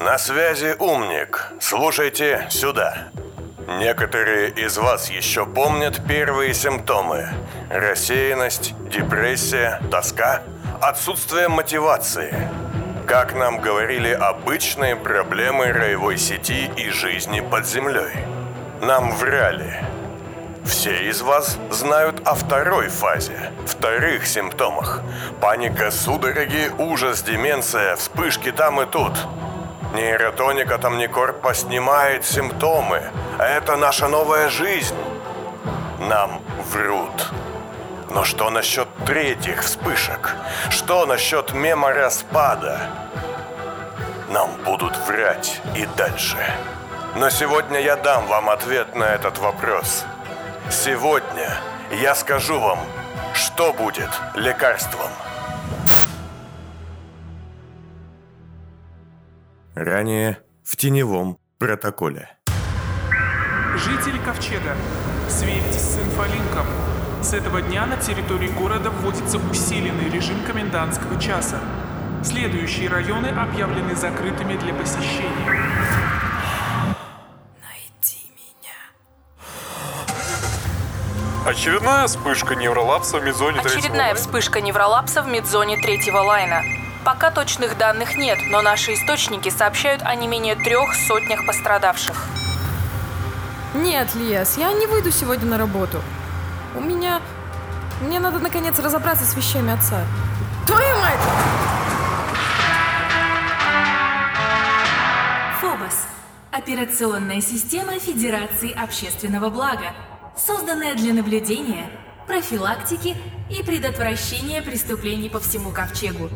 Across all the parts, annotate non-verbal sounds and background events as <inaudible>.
На связи умник. Слушайте сюда. Некоторые из вас еще помнят первые симптомы. Рассеянность, депрессия, тоска, отсутствие мотивации. Как нам говорили, обычные проблемы роевой сети и жизни под землей. Нам врали. Все из вас знают о второй фазе, вторых симптомах. Паника, судороги, ужас, деменция, вспышки там и тут – Нейротоника Тамникорпа снимает симптомы. Это наша новая жизнь. Нам врут. Но что насчет третьих вспышек? Что насчет мема распада? Нам будут врать и дальше. Но сегодня я дам вам ответ на этот вопрос. Сегодня я скажу вам, что будет лекарством. Ранее в теневом протоколе. Жители Ковчега, сверьтесь с инфолинком. С этого дня на территории города вводится усиленный режим комендантского часа. Следующие районы объявлены закрытыми для посещения. Очередная вспышка невролапса в медзоне третьего Очередная лайна. вспышка невролапса в медзоне третьего лайна. Пока точных данных нет, но наши источники сообщают о не менее трех сотнях пострадавших. Нет, Лиас, я не выйду сегодня на работу. У меня... Мне надо наконец разобраться с вещами отца. Твою мать! Фобос – операционная система Федерации общественного блага, созданная для наблюдения, профилактики и предотвращения преступлений по всему Ковчегу.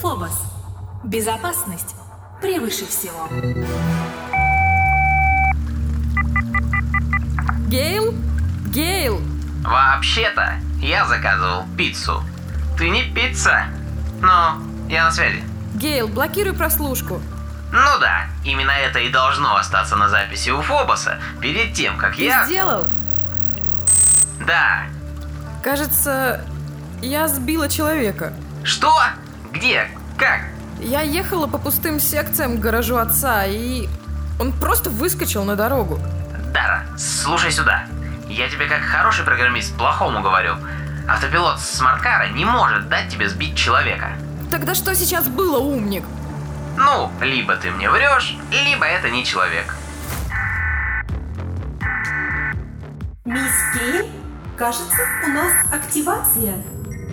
Фобос – безопасность превыше всего. Гейл? Гейл! Вообще-то, я заказывал пиццу. Ты не пицца? Ну, я на связи. Гейл, блокируй прослушку. Ну да, именно это и должно остаться на записи у Фобоса перед тем, как Ты я... сделал? Да. Кажется, я сбила человека. Что? Где? Как? Я ехала по пустым секциям к гаражу отца, и он просто выскочил на дорогу. Дара, слушай сюда. Я тебе как хороший программист плохому говорю. Автопилот смарткара не может дать тебе сбить человека. Тогда что сейчас было, умник? Ну, либо ты мне врешь, либо это не человек. Мисс Кейн, кажется, у нас активация.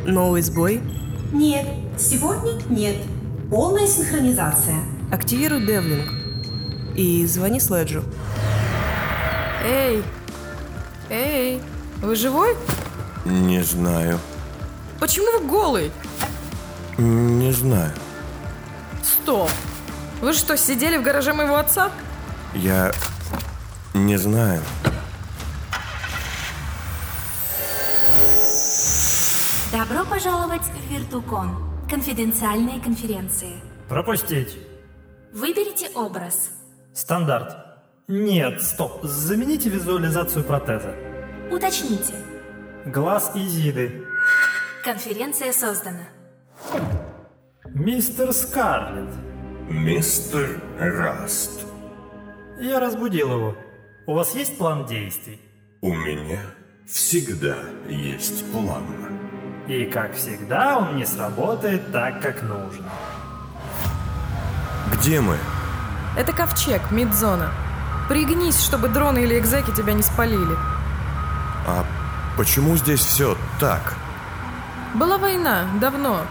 Новый сбой. Нет, сегодня нет. Полная синхронизация. Активируй девлинг. И звони Следжу. Эй! Эй! Вы живой? Не знаю. Почему вы голый? Не знаю. Стоп! Вы что, сидели в гараже моего отца? Я не знаю. Добро пожаловать в Виртукон. Конфиденциальные конференции. Пропустить. Выберите образ. Стандарт. Нет, стоп. Замените визуализацию протеза. Уточните. Глаз Изиды. Конференция создана. Мистер Скарлетт. Мистер Раст. Я разбудил его. У вас есть план действий? У меня всегда есть план. И, как всегда, он не сработает так, как нужно. Где мы? Это ковчег, мидзона. Пригнись, чтобы дроны или экзеки тебя не спалили. А почему здесь все так? Была война, давно.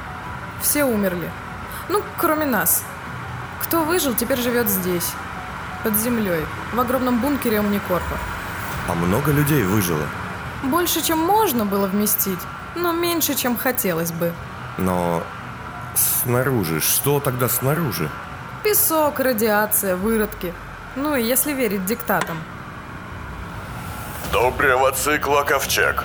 Все умерли. Ну, кроме нас. Кто выжил, теперь живет здесь. Под землей, в огромном бункере Умникорпа. А много людей выжило. Больше, чем можно было вместить, но меньше, чем хотелось бы. Но снаружи, что тогда снаружи? Песок, радиация, выродки. Ну и если верить диктатам. Доброго цикла Ковчег.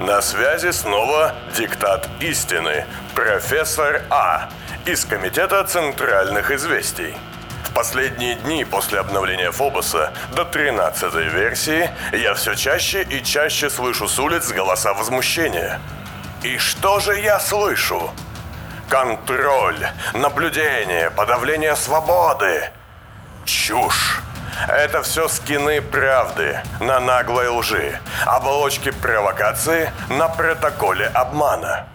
На связи снова диктат истины. Профессор А. Из Комитета Центральных Известий. В последние дни после обновления Фобоса до 13-й версии я все чаще и чаще слышу с улиц голоса возмущения. И что же я слышу? контроль, наблюдение, подавление свободы. Чушь. Это все скины правды на наглой лжи, оболочки провокации на протоколе обмана.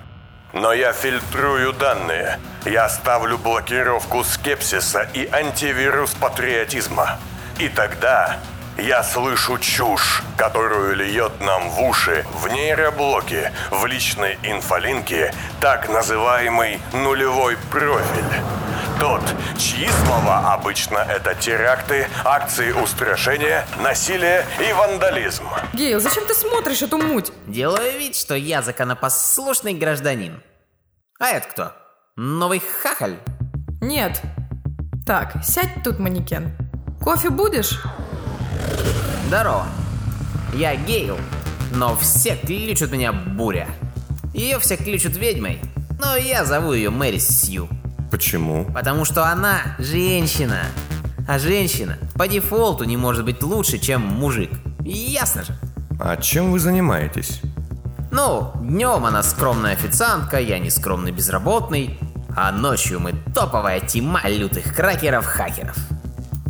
Но я фильтрую данные. Я ставлю блокировку скепсиса и антивирус патриотизма. И тогда я слышу чушь, которую льет нам в уши в нейроблоке, в личной инфолинке, так называемый нулевой профиль. Тот, чьи слова обычно это теракты, акции устрашения, насилие и вандализм. Гейл, зачем ты смотришь эту муть? Делаю вид, что я законопослушный гражданин. А это кто? Новый хахаль? Нет. Так, сядь тут, манекен. Кофе будешь? Здорово. Я Гейл, но все кличут меня Буря. Ее все кличут ведьмой, но я зову ее Мэри Сью. Почему? Потому что она женщина. А женщина по дефолту не может быть лучше, чем мужик. Ясно же. А чем вы занимаетесь? Ну, днем она скромная официантка, я не скромный безработный, а ночью мы топовая тима лютых кракеров-хакеров.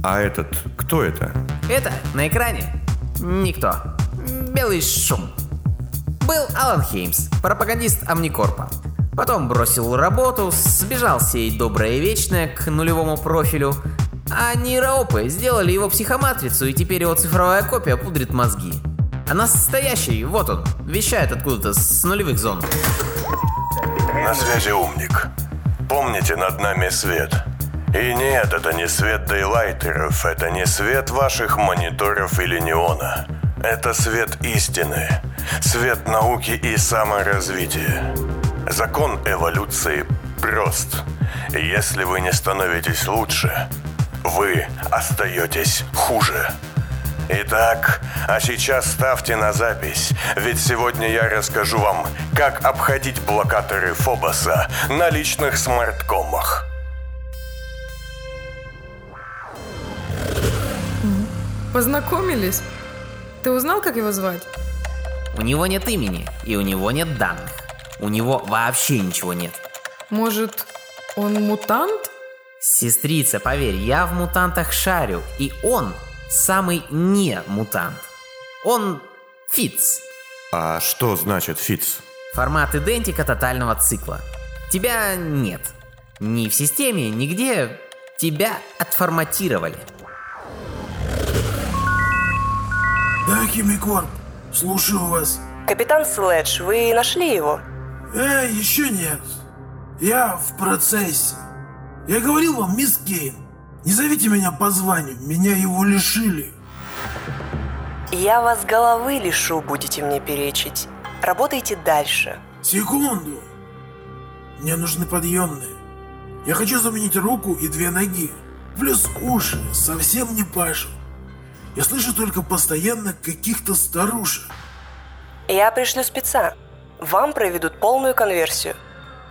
А этот, кто это? Это на экране никто. Белый шум. Был Алан Хеймс, пропагандист Амникорпа. Потом бросил работу, сбежал сеять доброе и вечное к нулевому профилю, а нейроопы сделали его психоматрицу, и теперь его цифровая копия пудрит мозги. А настоящий, вот он, вещает откуда-то с нулевых зон. На связи умник. Помните, над нами свет. И нет, это не свет дейлайтеров, это не свет ваших мониторов или неона. Это свет истины, свет науки и саморазвития. Закон эволюции прост. Если вы не становитесь лучше, вы остаетесь хуже. Итак, а сейчас ставьте на запись, ведь сегодня я расскажу вам, как обходить блокаторы Фобоса на личных смарткомах. Познакомились? Ты узнал, как его звать? У него нет имени, и у него нет данных. У него вообще ничего нет. Может, он мутант? Сестрица, поверь, я в мутантах шарю, и он самый не мутант. Он Фиц. А что значит Фиц? Формат идентика тотального цикла. Тебя нет. Ни в системе, нигде. Тебя отформатировали. Да, Химикорп, слушаю вас. Капитан Следж, вы нашли его? Э, еще нет. Я в процессе. Я говорил вам, мисс Кейн, не зовите меня по званию, меня его лишили. Я вас головы лишу, будете мне перечить. Работайте дальше. Секунду. Мне нужны подъемные. Я хочу заменить руку и две ноги. Плюс уши совсем не пашут. Я слышу только постоянно каких-то старушек. Я пришлю спеца. Вам проведут полную конверсию.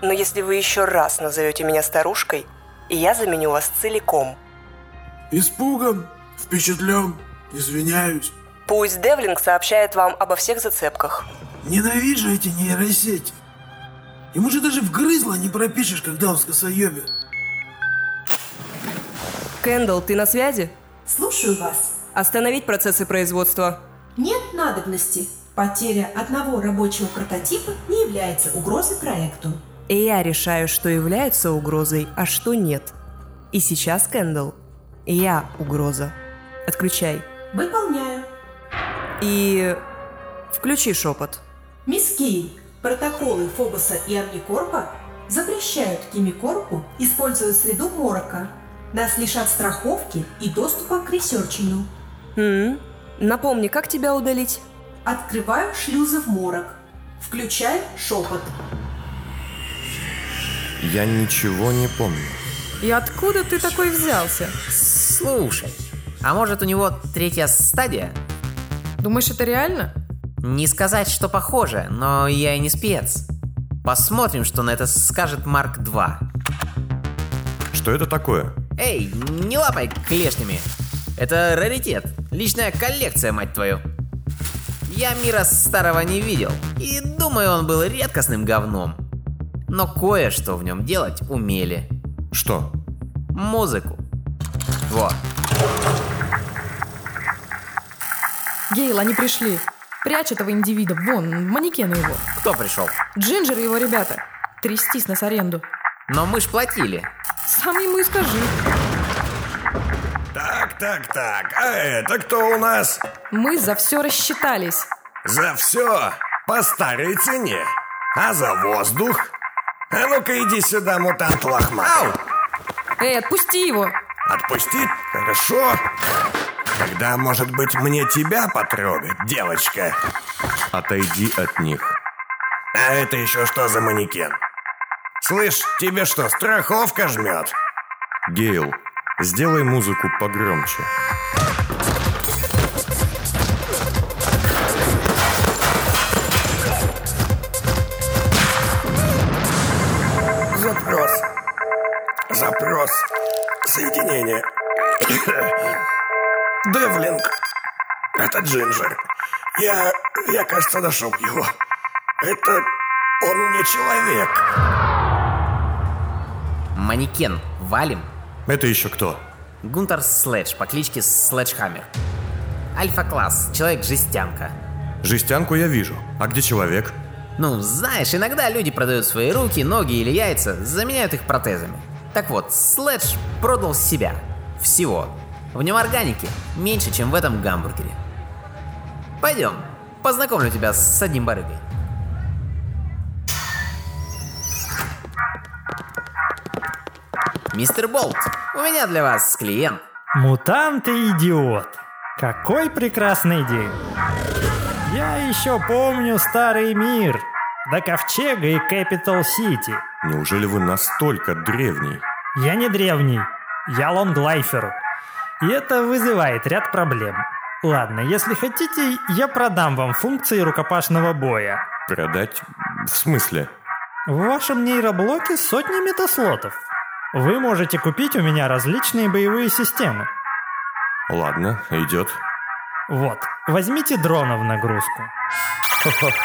Но если вы еще раз назовете меня старушкой, я заменю вас целиком. Испуган, впечатлен, извиняюсь. Пусть Девлинг сообщает вам обо всех зацепках. Ненавижу эти нейросети. Ему же даже вгрызло не пропишешь, когда он в скосоебе. Кэндалл, ты на связи? Слушаю вас. Остановить процессы производства. Нет надобности. Потеря одного рабочего прототипа не является угрозой проекту. И я решаю, что является угрозой, а что нет. И сейчас, Кэндалл, я угроза. Отключай. Выполняю. И включи шепот. Мисс Кейн, протоколы Фобоса и Амникорпа запрещают Химикорпу использовать среду Морока. Нас лишат страховки и доступа к ресерчину. М-м. Напомни, как тебя удалить? Открываю шлюзы в Морок. Включаю шепот. Я ничего не помню. И откуда ты такой взялся? Слушай, а может у него третья стадия? Думаешь, это реально? Не сказать, что похоже, но я и не спец. Посмотрим, что на это скажет Марк 2. Что это такое? Эй, не лапай клешнями. Это раритет. Личная коллекция, мать твою. Я мира старого не видел. И думаю, он был редкостным говном. Но кое-что в нем делать умели. Что? Музыку. Вот. Гейл, они пришли. Прячь этого индивида. Вон, манекены его. Кто пришел? Джинджер и его ребята. Трястись нас аренду. Но мы ж платили. Сам ему и скажи. Так, так. А это кто у нас? Мы за все рассчитались. За все по старой цене. А за воздух? А ну-ка иди сюда, мутант лохматый. Эй, отпусти его. Отпустить? Хорошо. Тогда, может быть, мне тебя потрогать, девочка? Отойди от них. А это еще что за манекен? Слышь, тебе что, страховка жмет? Гейл, сделай музыку погромче. Запрос. Запрос. Соединение. <coughs> Девлинг. Это Джинджер. Я, я, кажется, нашел его. Это он не человек. Манекен. Валим. Это еще кто? Гунтер Следж по кличке Следжхаммер. Альфа-класс. Человек-жестянка. Жестянку я вижу. А где человек? Ну, знаешь, иногда люди продают свои руки, ноги или яйца, заменяют их протезами. Так вот, Следж продал себя. Всего. В нем органики меньше, чем в этом гамбургере. Пойдем, познакомлю тебя с одним барыгой. Мистер Болт, у меня для вас клиент. Мутант и идиот. Какой прекрасный день. Я еще помню старый мир. До Ковчега и Кэпитал Сити. Неужели вы настолько древний? Я не древний. Я лонглайфер. И это вызывает ряд проблем. Ладно, если хотите, я продам вам функции рукопашного боя. Продать? В смысле? В вашем нейроблоке сотни метаслотов. Вы можете купить у меня различные боевые системы. Ладно, идет. Вот, возьмите дрона в нагрузку.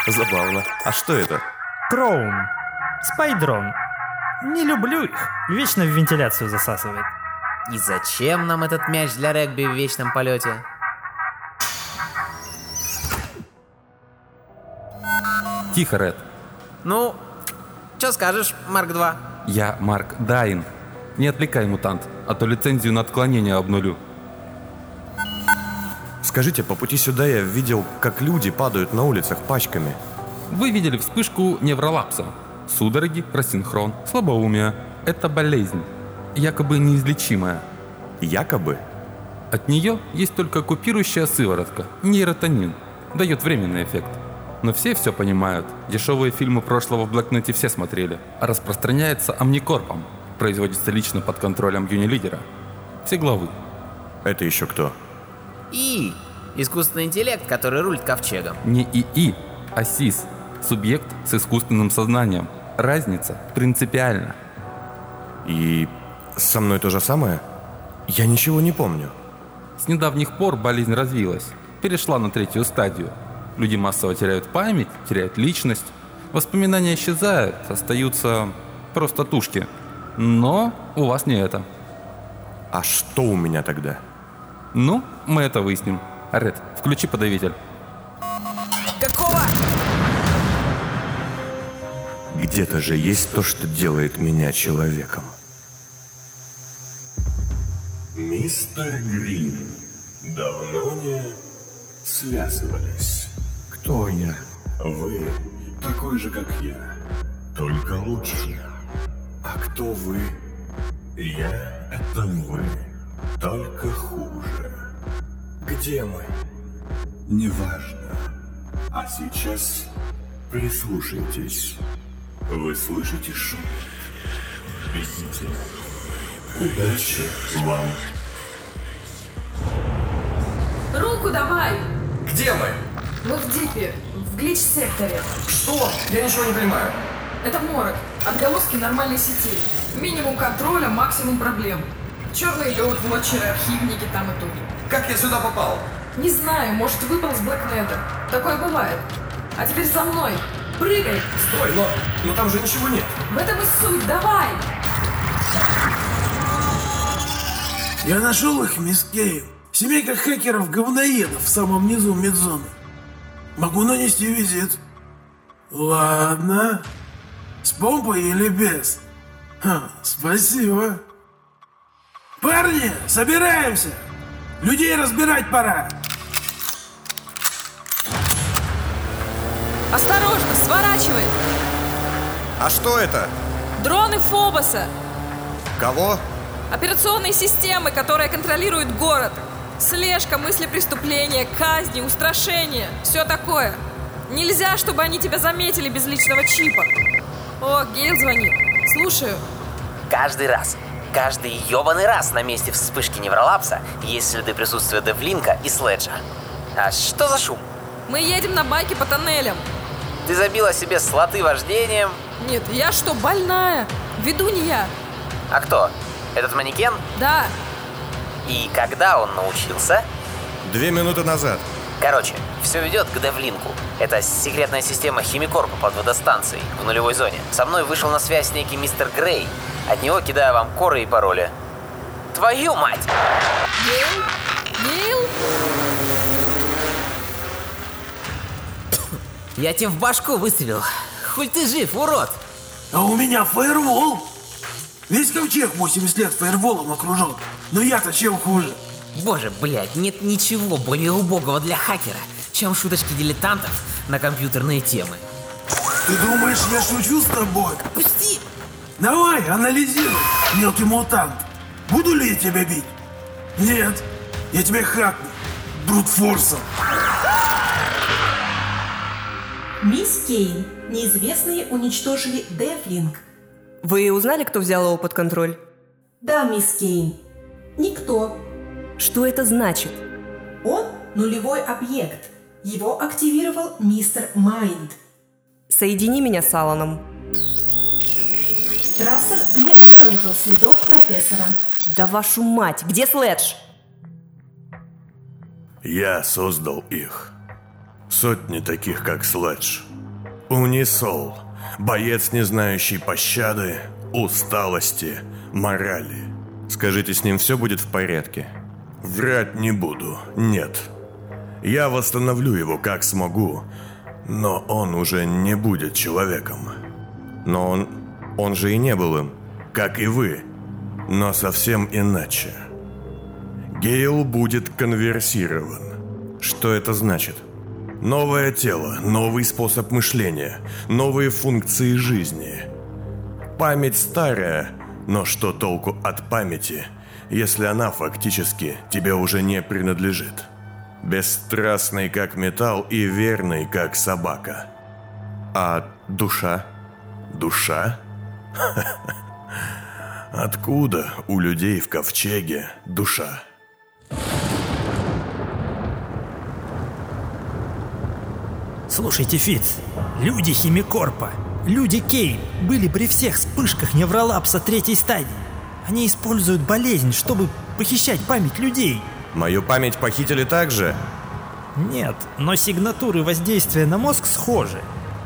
Забавно. А что это? Кроун. Спайдрон. Не люблю их. Вечно в вентиляцию засасывает. И зачем нам этот мяч для регби в вечном полете? Тихо, Ред. Ну, что скажешь, Марк 2? Я Марк Дайн. Не отвлекай, мутант, а то лицензию на отклонение обнулю. Скажите, по пути сюда я видел, как люди падают на улицах пачками. Вы видели вспышку невролапса. Судороги, рассинхрон, слабоумие. Это болезнь. Якобы неизлечимая. Якобы? От нее есть только купирующая сыворотка, нейротонин. Дает временный эффект. Но все все понимают. Дешевые фильмы прошлого в блокноте все смотрели. А распространяется амникорпом. Производится лично под контролем юнилидера. Все главы. Это еще кто? И. Искусственный интеллект, который рулит ковчегом. Не ИИ, а СИС. Субъект с искусственным сознанием. Разница принципиальна. И со мной то же самое? Я ничего не помню. С недавних пор болезнь развилась. Перешла на третью стадию. Люди массово теряют память, теряют личность. Воспоминания исчезают, остаются просто тушки. Но у вас не это. А что у меня тогда? Ну, мы это выясним. Ред, включи подавитель. Какого? Где-то же есть то, что делает меня человеком. Мистер Грин, давно не связывались. Кто я? Вы такой же, как я, только лучше. А кто вы? Я — это вы, только хуже. Где мы? Неважно. А сейчас прислушайтесь. Вы слышите шум? Бегите. Удачи вам. Руку давай! Где мы? Мы в Дипе, в глич-секторе. Что? Я ничего не понимаю. Это морок. Отголоски нормальной сети. Минимум контроля, максимум проблем. Черный лед, вотчеры, архивники там и тут. Как я сюда попал? Не знаю, может выпал с Блэкнета. Такое бывает. А теперь за мной. Прыгай! Стой, но, но там же ничего нет. В этом и суть, давай! Я нашел их, мисс Кейн. Семейка хакеров-говноедов в самом низу медзоны. Могу нанести визит. Ладно. С помпой или без? Ха, спасибо. Парни, собираемся! Людей разбирать пора! Осторожно, сворачивай! А что это? Дроны Фобоса! Кого? Операционные системы, которые контролируют город. Слежка, мысли преступления, казни, устрашения. Все такое. Нельзя, чтобы они тебя заметили без личного чипа. О, Гейл звонит. Слушаю. Каждый раз, каждый ебаный раз на месте вспышки невролапса есть следы присутствия Девлинка и Следжа. А что за шум? Мы едем на байке по тоннелям. Ты забила себе слоты вождением? Нет, я что, больная? Веду не я. А кто? Этот манекен? Да. И когда он научился? Две минуты назад. Короче, все ведет к Девлинку. Это секретная система Химикорпа под водостанцией в нулевой зоне. Со мной вышел на связь некий мистер Грей. От него кидаю вам коры и пароли. Твою мать! Гейл? Гейл? Я тебе в башку выстрелил. Хоть ты жив, урод! А у меня фаервол! Весь ковчег 80 лет фаерволом окружен. Но я-то чем хуже? Боже, блядь, нет ничего более убогого для хакера, чем шуточки дилетантов на компьютерные темы. Ты думаешь, я шучу с тобой? Пусти! Давай, анализируй, мелкий мутант. Буду ли я тебя бить? Нет, я тебя хакну. Брутфорсом. Мисс Кейн, неизвестные уничтожили Девлинг. Вы узнали, кто взял его под контроль? Да, мисс Кейн. Никто. Что это значит? Он нулевой объект. Его активировал мистер Майнд. Соедини меня с Аланом. Трассер не обнаружил следов профессора. Да вашу мать, где Следж? Я создал их. Сотни таких, как Следж. Унисол. Боец, не знающий пощады, усталости, морали. Скажите, с ним все будет в порядке? Врать не буду, нет. Я восстановлю его как смогу, но он уже не будет человеком. Но он... он же и не был им, как и вы, но совсем иначе. Гейл будет конверсирован. Что это значит? Новое тело, новый способ мышления, новые функции жизни. Память старая, но что толку от памяти, если она фактически тебе уже не принадлежит? Бесстрастный как металл и верный как собака. А душа? Душа? <laughs> Откуда у людей в ковчеге душа? Слушайте, Фиц, люди Химикорпа, люди Кейн были при всех вспышках невролапса третьей стадии. Они используют болезнь, чтобы похищать память людей. Мою память похитили также? Нет, но сигнатуры воздействия на мозг схожи.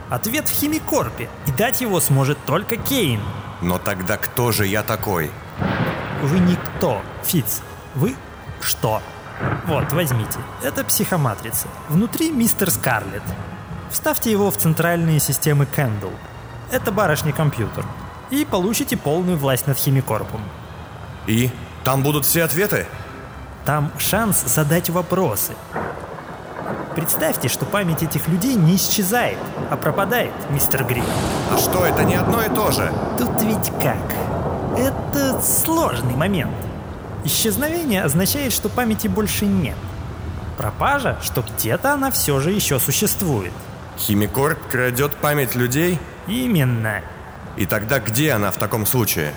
Ответ в Химикорпе, и дать его сможет только Кейн. Но тогда кто же я такой? Вы никто, Фиц. Вы что? Вот, возьмите. Это психоматрица. Внутри мистер Скарлетт. Вставьте его в центральные системы Кэндл. Это барышня-компьютер. И получите полную власть над Химикорпом. И? Там будут все ответы? Там шанс задать вопросы. Представьте, что память этих людей не исчезает, а пропадает, мистер Грин. А что, это не одно и то же? Тут ведь как? Это сложный момент. Исчезновение означает, что памяти больше нет. Пропажа, что где-то она все же еще существует. Химикорп крадет память людей? Именно. И тогда где она в таком случае?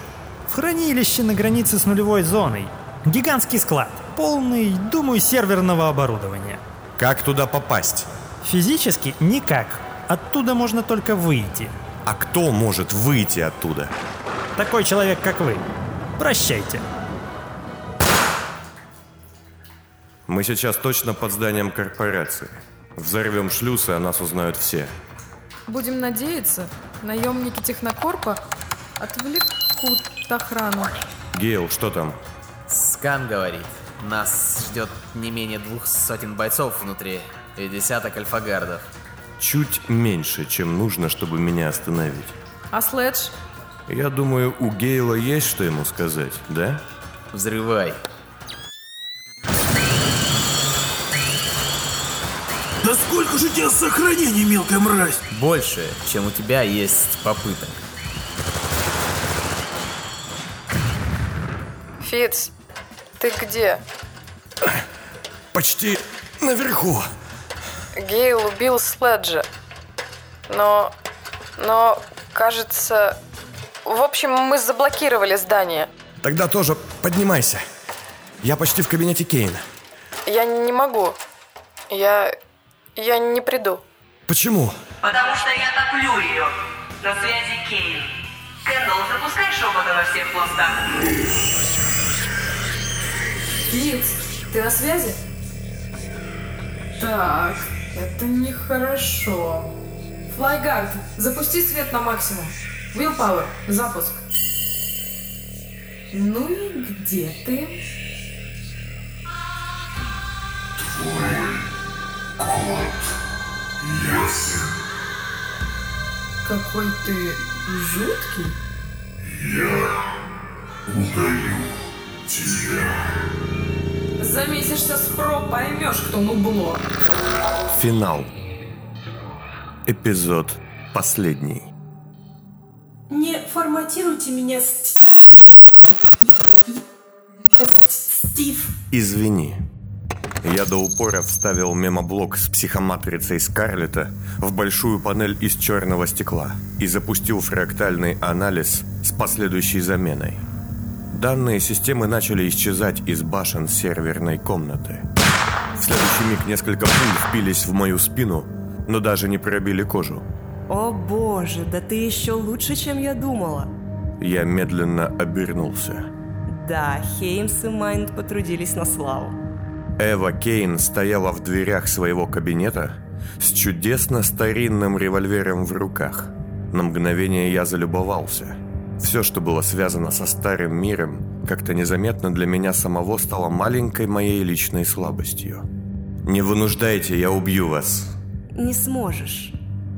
В хранилище на границе с нулевой зоной. Гигантский склад, полный, думаю, серверного оборудования. Как туда попасть? Физически никак. Оттуда можно только выйти. А кто может выйти оттуда? Такой человек, как вы. Прощайте. Мы сейчас точно под зданием корпорации. Взорвем шлюз, и о нас узнают все. Будем надеяться, наемники Технокорпа отвлекут охрану. Гейл, что там? Скан говорит, нас ждет не менее двух сотен бойцов внутри и десяток альфагардов. Чуть меньше, чем нужно, чтобы меня остановить. А Следж? Я думаю, у Гейла есть что ему сказать, да? Взрывай. Сколько же у тебя сохранений, мелкая мразь? Больше, чем у тебя есть попыток. Фиц, ты где? Почти наверху. Гейл убил Следжа. Но... Но, кажется... В общем, мы заблокировали здание. Тогда тоже поднимайся. Я почти в кабинете Кейн. Я не могу. Я... Я не приду. Почему? Потому что я топлю ее. На связи Кейн. Кэндалл, запускай шепота во всех пластах. Фиц, ты на связи? Так, это нехорошо. Флайгард, запусти свет на максимум. Willpower, запуск. Ну и где ты? Ясен. Какой ты жуткий. Я удаю тебя. Замесишься с про, поймешь, кто мубло. Финал. Эпизод последний. Не форматируйте меня, Ст- Стив. Извини. Я до упора вставил мемоблок с психоматрицей Скарлета в большую панель из черного стекла и запустил фрактальный анализ с последующей заменой. Данные системы начали исчезать из башен серверной комнаты. В следующий миг несколько пуль впились в мою спину, но даже не пробили кожу. О боже, да ты еще лучше, чем я думала. Я медленно обернулся. Да, Хеймс и Майнд потрудились на славу. Эва Кейн стояла в дверях своего кабинета с чудесно старинным револьвером в руках. На мгновение я залюбовался. Все, что было связано со старым миром, как-то незаметно для меня самого стало маленькой моей личной слабостью. «Не вынуждайте, я убью вас!» Не сможешь.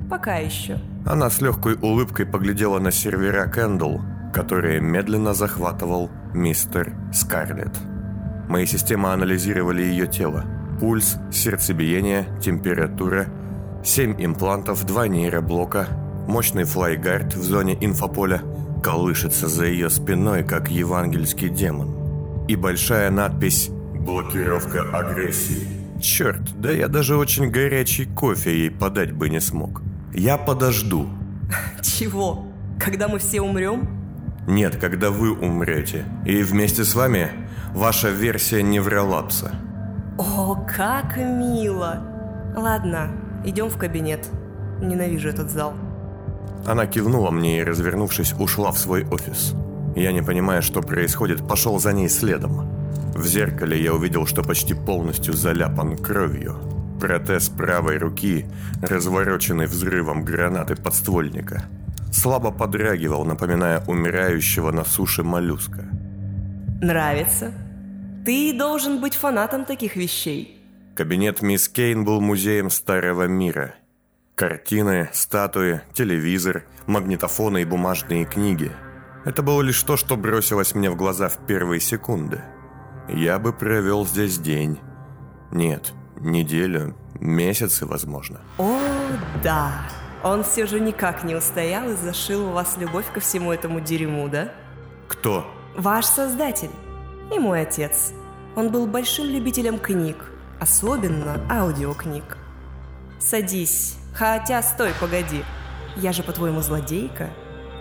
Пока еще. Она с легкой улыбкой поглядела на сервера Кэндл, которые медленно захватывал мистер Скарлетт. Мои системы анализировали ее тело. Пульс, сердцебиение, температура, 7 имплантов, 2 нейроблока, мощный флайгард в зоне инфополя колышется за ее спиной, как евангельский демон. И большая надпись «Блокировка агрессии». Черт, да я даже очень горячий кофе ей подать бы не смог. Я подожду. <laughs> Чего? Когда мы все умрем? Нет, когда вы умрете. И вместе с вами ваша версия невролапса. О, как мило. Ладно, идем в кабинет. Ненавижу этот зал. Она кивнула мне и, развернувшись, ушла в свой офис. Я, не понимая, что происходит, пошел за ней следом. В зеркале я увидел, что почти полностью заляпан кровью. Протез правой руки, развороченный взрывом гранаты подствольника. Слабо подрагивал, напоминая умирающего на суше моллюска. Нравится? Ты должен быть фанатом таких вещей. Кабинет мисс Кейн был музеем старого мира. Картины, статуи, телевизор, магнитофоны и бумажные книги. Это было лишь то, что бросилось мне в глаза в первые секунды. Я бы провел здесь день. Нет, неделю, месяцы, возможно. О, да. Он все же никак не устоял и зашил у вас любовь ко всему этому дерьму, да? Кто? Ваш создатель. И мой отец. Он был большим любителем книг, особенно аудиокниг. Садись. Хотя, стой, погоди. Я же, по-твоему, злодейка?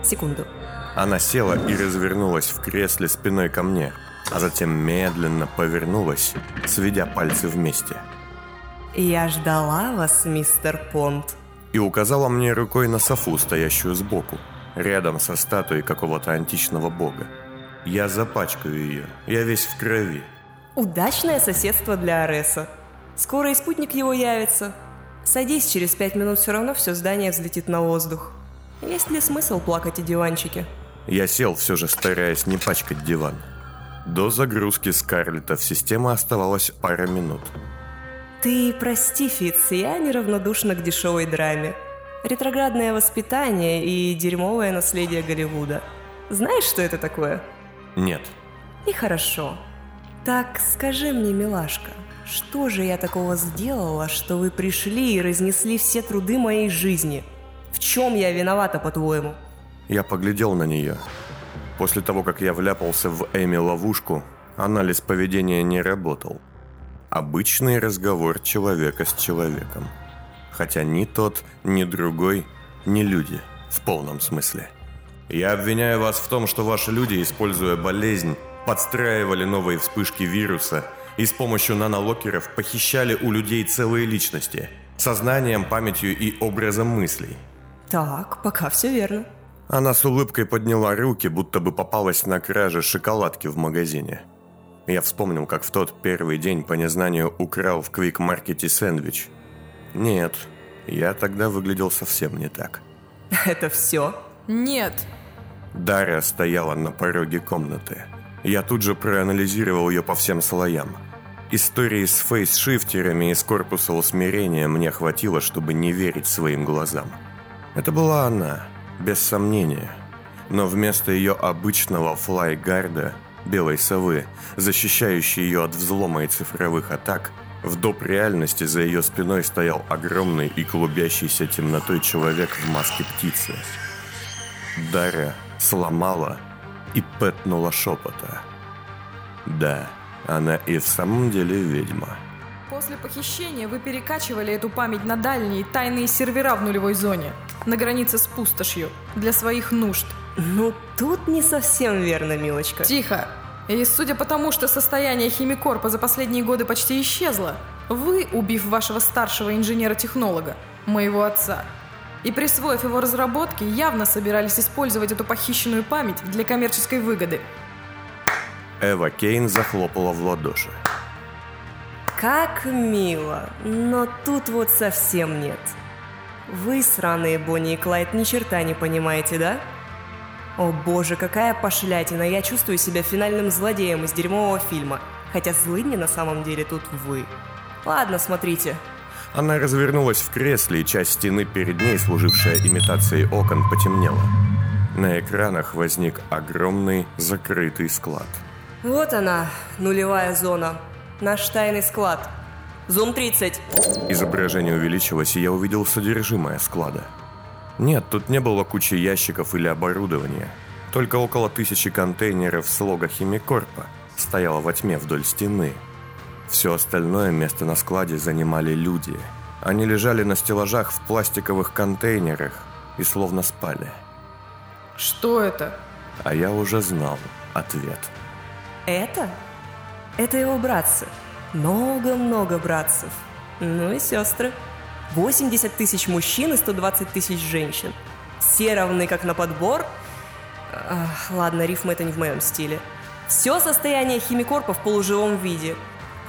Секунду. Она села и развернулась в кресле спиной ко мне, а затем медленно повернулась, сведя пальцы вместе. Я ждала вас, мистер Понт. И указала мне рукой на софу, стоящую сбоку, рядом со статуей какого-то античного бога. Я запачкаю ее, я весь в крови. Удачное соседство для Ареса. Скоро и спутник его явится. Садись, через пять минут все равно все здание взлетит на воздух. Есть ли смысл плакать о диванчике? Я сел, все же стараясь не пачкать диван. До загрузки Скарлета в систему оставалось пара минут. Ты прости, Фитц, я неравнодушна к дешевой драме. Ретроградное воспитание и дерьмовое наследие Голливуда. Знаешь, что это такое? Нет. И хорошо. Так скажи мне, милашка, что же я такого сделала, что вы пришли и разнесли все труды моей жизни? В чем я виновата, по-твоему? Я поглядел на нее. После того, как я вляпался в Эми ловушку, анализ поведения не работал. Обычный разговор человека с человеком. Хотя ни тот, ни другой, ни люди, в полном смысле. Я обвиняю вас в том, что ваши люди, используя болезнь, подстраивали новые вспышки вируса и с помощью нанолокеров похищали у людей целые личности, сознанием, памятью и образом мыслей. Так, пока все верно. Она с улыбкой подняла руки, будто бы попалась на краже шоколадки в магазине. Я вспомнил, как в тот первый день по незнанию украл в квик-маркете сэндвич. Нет, я тогда выглядел совсем не так. <laughs> Это все? Нет. Дарья стояла на пороге комнаты. Я тут же проанализировал ее по всем слоям. Истории с фейс-шифтерами из корпуса усмирения мне хватило, чтобы не верить своим глазам. Это была она, без сомнения. Но вместо ее обычного флайгарда, белой совы, защищающей ее от взлома и цифровых атак, в доп. реальности за ее спиной стоял огромный и клубящийся темнотой человек в маске птицы. Дарья сломала и пэтнула шепота. Да, она и в самом деле ведьма. После похищения вы перекачивали эту память на дальние тайные сервера в нулевой зоне, на границе с пустошью, для своих нужд. Ну, тут не совсем верно, милочка. Тихо! И судя по тому, что состояние химикорпа за последние годы почти исчезло, вы, убив вашего старшего инженера-технолога, моего отца, и присвоив его разработки, явно собирались использовать эту похищенную память для коммерческой выгоды. Эва Кейн захлопала в ладоши. Как мило, но тут вот совсем нет. Вы, сраные Бонни и Клайд, ни черта не понимаете, да? О боже, какая пошлятина, я чувствую себя финальным злодеем из дерьмового фильма. Хотя злыдни на самом деле тут вы. Ладно, смотрите. Она развернулась в кресле, и часть стены перед ней, служившая имитацией окон, потемнела. На экранах возник огромный закрытый склад. Вот она, нулевая зона. Наш тайный склад. Зум 30. Изображение увеличилось, и я увидел содержимое склада. Нет, тут не было кучи ящиков или оборудования. Только около тысячи контейнеров с лого Химикорпа стояло во тьме вдоль стены. Все остальное место на складе занимали люди. Они лежали на стеллажах в пластиковых контейнерах и словно спали. Что это? А я уже знал ответ. Это? Это его братцы. Много-много братцев. Ну и сестры. 80 тысяч мужчин и 120 тысяч женщин. Все равны как на подбор. Ах, ладно, рифмы это не в моем стиле. Все состояние химикорпа в полуживом виде.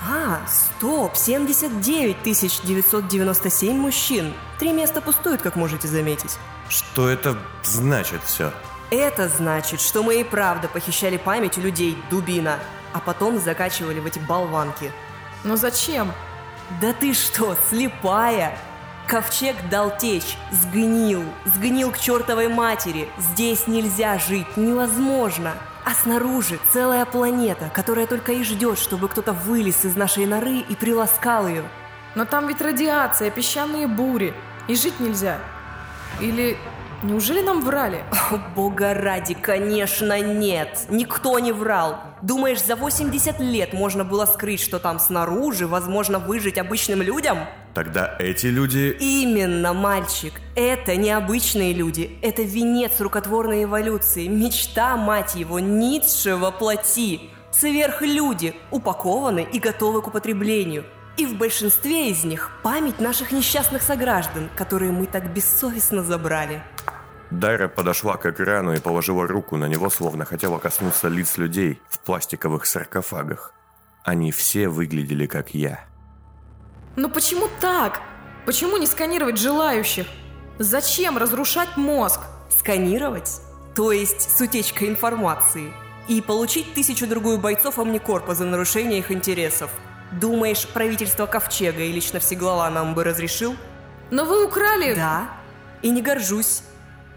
А, стоп, 79 997 мужчин. Три места пустуют, как можете заметить. Что это значит все? Это значит, что мы и правда похищали память у людей, дубина, а потом закачивали в эти болванки. Но зачем? Да ты что, слепая? Ковчег дал течь, сгнил, сгнил к чертовой матери. Здесь нельзя жить, невозможно. А снаружи целая планета, которая только и ждет, чтобы кто-то вылез из нашей норы и приласкал ее. Но там ведь радиация, песчаные бури, и жить нельзя. Или неужели нам врали? О, бога ради, конечно нет. Никто не врал. Думаешь, за 80 лет можно было скрыть, что там снаружи возможно выжить обычным людям? Тогда эти люди... Именно, мальчик. Это необычные люди. Это венец рукотворной эволюции. Мечта, мать его, Ницше воплоти. Сверхлюди, упакованы и готовы к употреблению. И в большинстве из них память наших несчастных сограждан, которые мы так бессовестно забрали. Дайра подошла к экрану и положила руку на него, словно хотела коснуться лиц людей в пластиковых саркофагах. Они все выглядели как я. Но почему так? Почему не сканировать желающих? Зачем разрушать мозг? Сканировать? То есть с утечкой информации. И получить тысячу-другую бойцов Омникорпа за нарушение их интересов. Думаешь, правительство Ковчега и лично Всеглава нам бы разрешил? Но вы украли... Да. И не горжусь.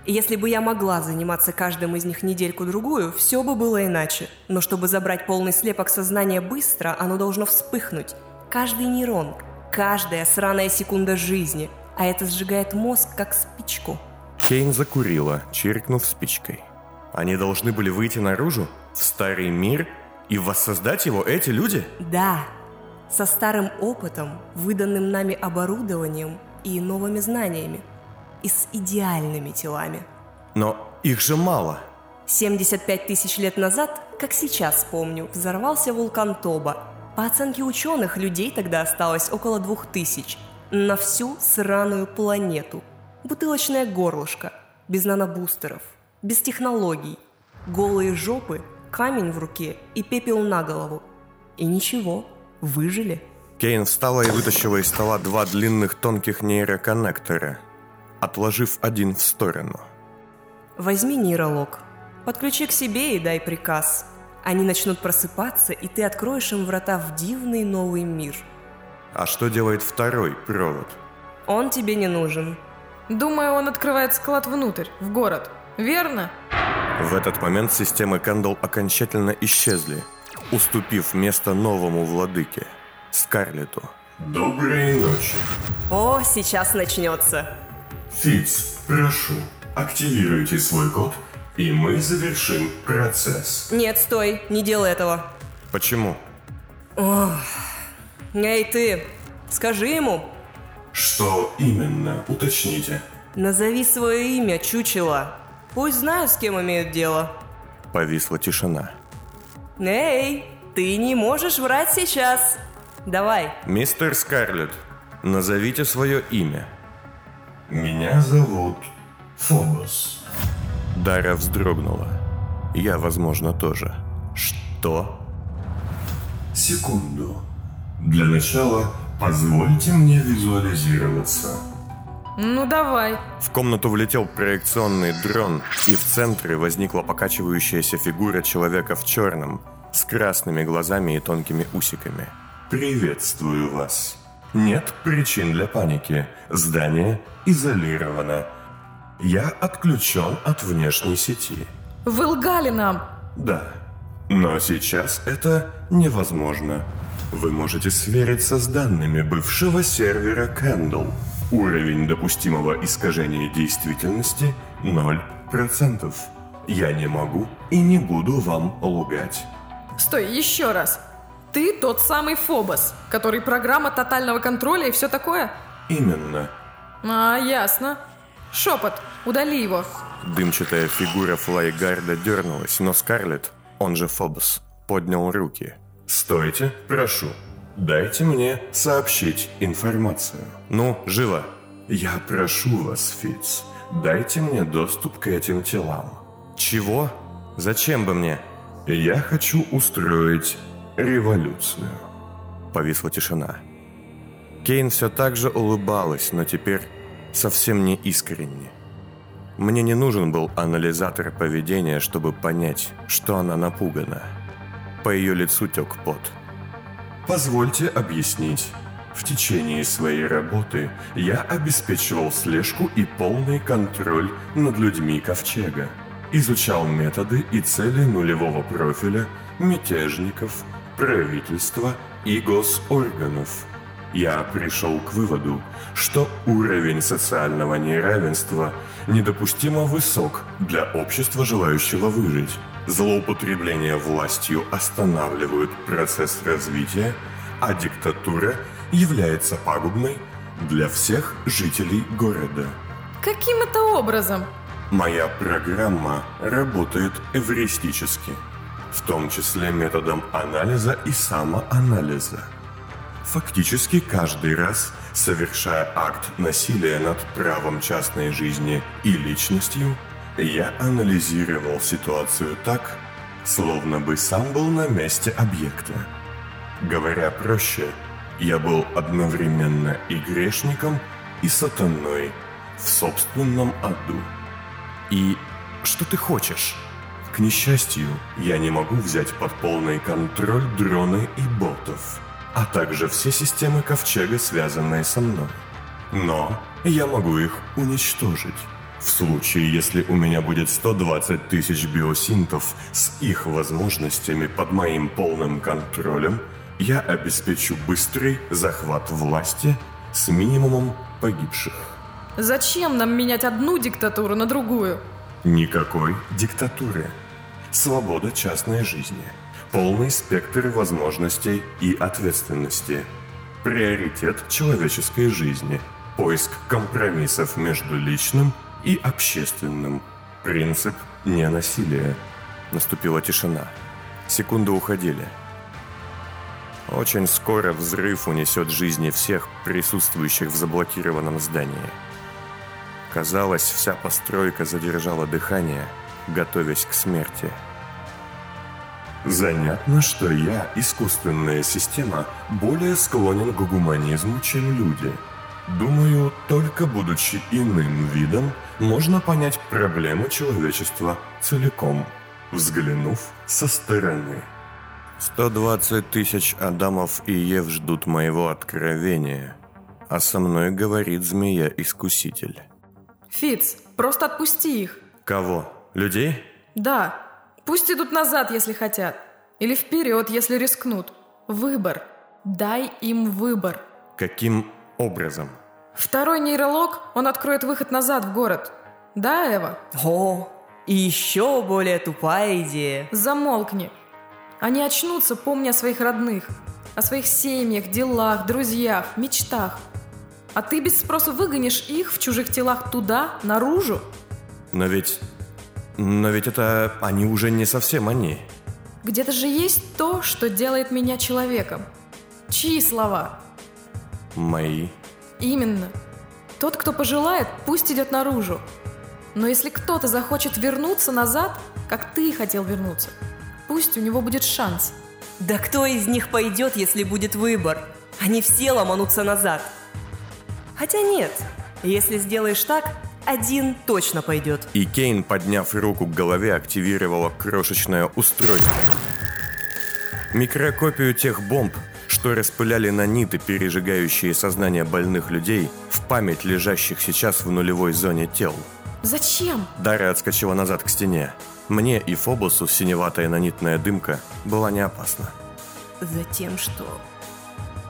Если бы я могла заниматься каждым из них недельку-другую, все бы было иначе. Но чтобы забрать полный слепок сознания быстро, оно должно вспыхнуть. Каждый нейрон, каждая сраная секунда жизни. А это сжигает мозг, как спичку. Кейн закурила, чиркнув спичкой. Они должны были выйти наружу, в старый мир, и воссоздать его эти люди? Да, со старым опытом, выданным нами оборудованием и новыми знаниями и с идеальными телами. Но их же мало. 75 тысяч лет назад, как сейчас помню, взорвался вулкан Тоба. По оценке ученых, людей тогда осталось около двух тысяч. На всю сраную планету. Бутылочное горлышко, без нанобустеров, без технологий. Голые жопы, камень в руке и пепел на голову. И ничего, выжили. Кейн встала и вытащила из стола два длинных тонких нейроконнектора – отложив один в сторону. Возьми нейролог, подключи к себе и дай приказ. Они начнут просыпаться, и ты откроешь им врата в дивный новый мир. А что делает второй провод? Он тебе не нужен. Думаю, он открывает склад внутрь, в город. Верно? В этот момент системы Кандл окончательно исчезли, уступив место новому владыке – Скарлету. Доброй ночи. О, сейчас начнется. Фиц, прошу, активируйте свой код, и мы завершим процесс. Нет, стой, не делай этого. Почему? Ох. Эй, ты, скажи ему. Что именно, уточните. Назови свое имя, чучело. Пусть знают, с кем имеют дело. Повисла тишина. Эй, ты не можешь врать сейчас. Давай. Мистер Скарлетт, назовите свое имя. Меня зовут Фобос. Дара вздрогнула. Я, возможно, тоже. Что? Секунду. Для начала позвольте мне визуализироваться. Ну давай. В комнату влетел проекционный дрон, и в центре возникла покачивающаяся фигура человека в черном, с красными глазами и тонкими усиками. Приветствую вас. Нет причин для паники. Здание изолировано. Я отключен от внешней сети. Вы лгали нам. Да. Но сейчас это невозможно. Вы можете свериться с данными бывшего сервера Candle. Уровень допустимого искажения действительности 0%. Я не могу и не буду вам лгать. Стой, еще раз. Ты тот самый Фобос, который программа тотального контроля и все такое? Именно. А, ясно. Шепот, удали его. Дымчатая фигура флайгарда дернулась, но Скарлетт, он же Фобос, поднял руки. Стойте, прошу. Дайте мне сообщить информацию. Ну, живо. Я прошу вас, Фиц, дайте мне доступ к этим телам. Чего? Зачем бы мне? Я хочу устроить революцию. Повисла тишина. Кейн все так же улыбалась, но теперь совсем не искренне. Мне не нужен был анализатор поведения, чтобы понять, что она напугана. По ее лицу тек пот. Позвольте объяснить. В течение своей работы я обеспечивал слежку и полный контроль над людьми Ковчега. Изучал методы и цели нулевого профиля, мятежников, правительства и госорганов. Я пришел к выводу, что уровень социального неравенства недопустимо высок для общества, желающего выжить. Злоупотребление властью останавливают процесс развития, а диктатура является пагубной для всех жителей города. Каким это образом? Моя программа работает эвристически – в том числе методом анализа и самоанализа. Фактически каждый раз, совершая акт насилия над правом частной жизни и личностью, я анализировал ситуацию так, словно бы сам был на месте объекта. Говоря проще, я был одновременно и грешником, и сатаной в собственном аду. И что ты хочешь? К несчастью, я не могу взять под полный контроль дроны и ботов, а также все системы Ковчега, связанные со мной. Но я могу их уничтожить. В случае, если у меня будет 120 тысяч биосинтов с их возможностями под моим полным контролем, я обеспечу быстрый захват власти с минимумом погибших. Зачем нам менять одну диктатуру на другую? Никакой диктатуры. Свобода частной жизни. Полный спектр возможностей и ответственности. Приоритет человеческой жизни. Поиск компромиссов между личным и общественным. Принцип ненасилия. Наступила тишина. Секунды уходили. Очень скоро взрыв унесет жизни всех присутствующих в заблокированном здании. Казалось, вся постройка задержала дыхание, готовясь к смерти. Занятно, что я, искусственная система, более склонен к гуманизму, чем люди. Думаю, только будучи иным видом, можно понять проблемы человечества целиком, взглянув со стороны. 120 тысяч Адамов и Ев ждут моего откровения, а со мной говорит змея-искуситель. Фиц, просто отпусти их. Кого? Людей? Да, пусть идут назад, если хотят. Или вперед, если рискнут. Выбор. Дай им выбор. Каким образом? Второй нейролог, он откроет выход назад в город. Да, Эва? О, и еще более тупая идея. Замолкни. Они очнутся, помня о своих родных, о своих семьях, делах, друзьях, мечтах. А ты без спроса выгонишь их в чужих телах туда, наружу? Но ведь... Но ведь это... Они уже не совсем они. Где-то же есть то, что делает меня человеком. Чьи слова? Мои. Именно. Тот, кто пожелает, пусть идет наружу. Но если кто-то захочет вернуться назад, как ты хотел вернуться, Пусть у него будет шанс. Да кто из них пойдет, если будет выбор? Они все ломанутся назад. Хотя нет, если сделаешь так, один точно пойдет. И Кейн, подняв руку к голове, активировала крошечное устройство. Микрокопию тех бомб, что распыляли наниты, пережигающие сознание больных людей, в память лежащих сейчас в нулевой зоне тел. Зачем? Дарья отскочила назад к стене. Мне и Фобосу синеватая нанитная дымка была не опасна. Затем, что...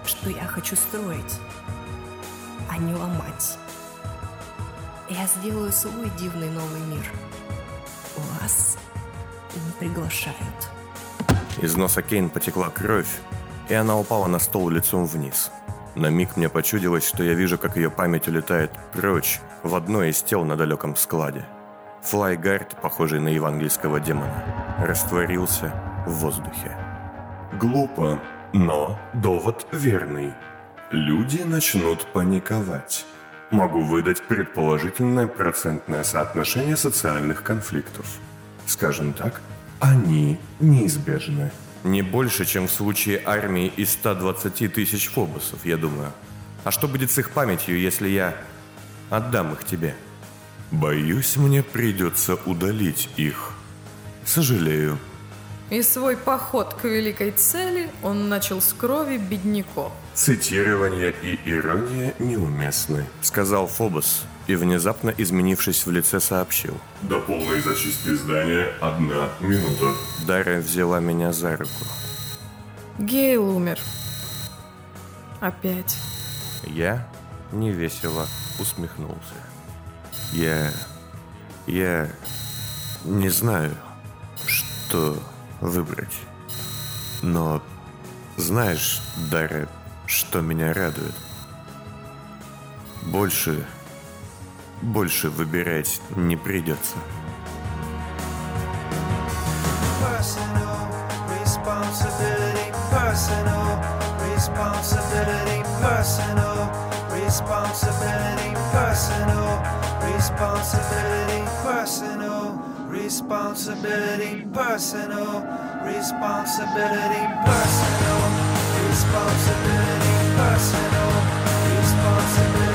что я хочу строить, а не ломать. Я сделаю свой дивный новый мир. Вас не приглашают. Из носа Кейн потекла кровь, и она упала на стол лицом вниз. На миг мне почудилось, что я вижу, как ее память улетает прочь в одно из тел на далеком складе. Флайгард, похожий на евангельского демона, растворился в воздухе. Глупо, но довод верный. Люди начнут паниковать. Могу выдать предположительное процентное соотношение социальных конфликтов. Скажем так, они неизбежны. Не больше, чем в случае армии из 120 тысяч фобусов, я думаю. А что будет с их памятью, если я отдам их тебе? Боюсь, мне придется удалить их. Сожалею. И свой поход к великой цели он начал с крови бедняков. Цитирование и ирония неуместны, сказал Фобос и, внезапно изменившись в лице, сообщил. До полной зачистки здания одна минута. Дарья взяла меня за руку. Гейл умер. Опять. Я невесело усмехнулся. Я... я не знаю, что выбрать. Но знаешь, Дарья, что меня радует? Больше... больше выбирать не придется. Personal responsibility, personal responsibility, personal responsibility, personal responsibility, personal responsibility, personal responsibility, personal responsibility, personal responsibility.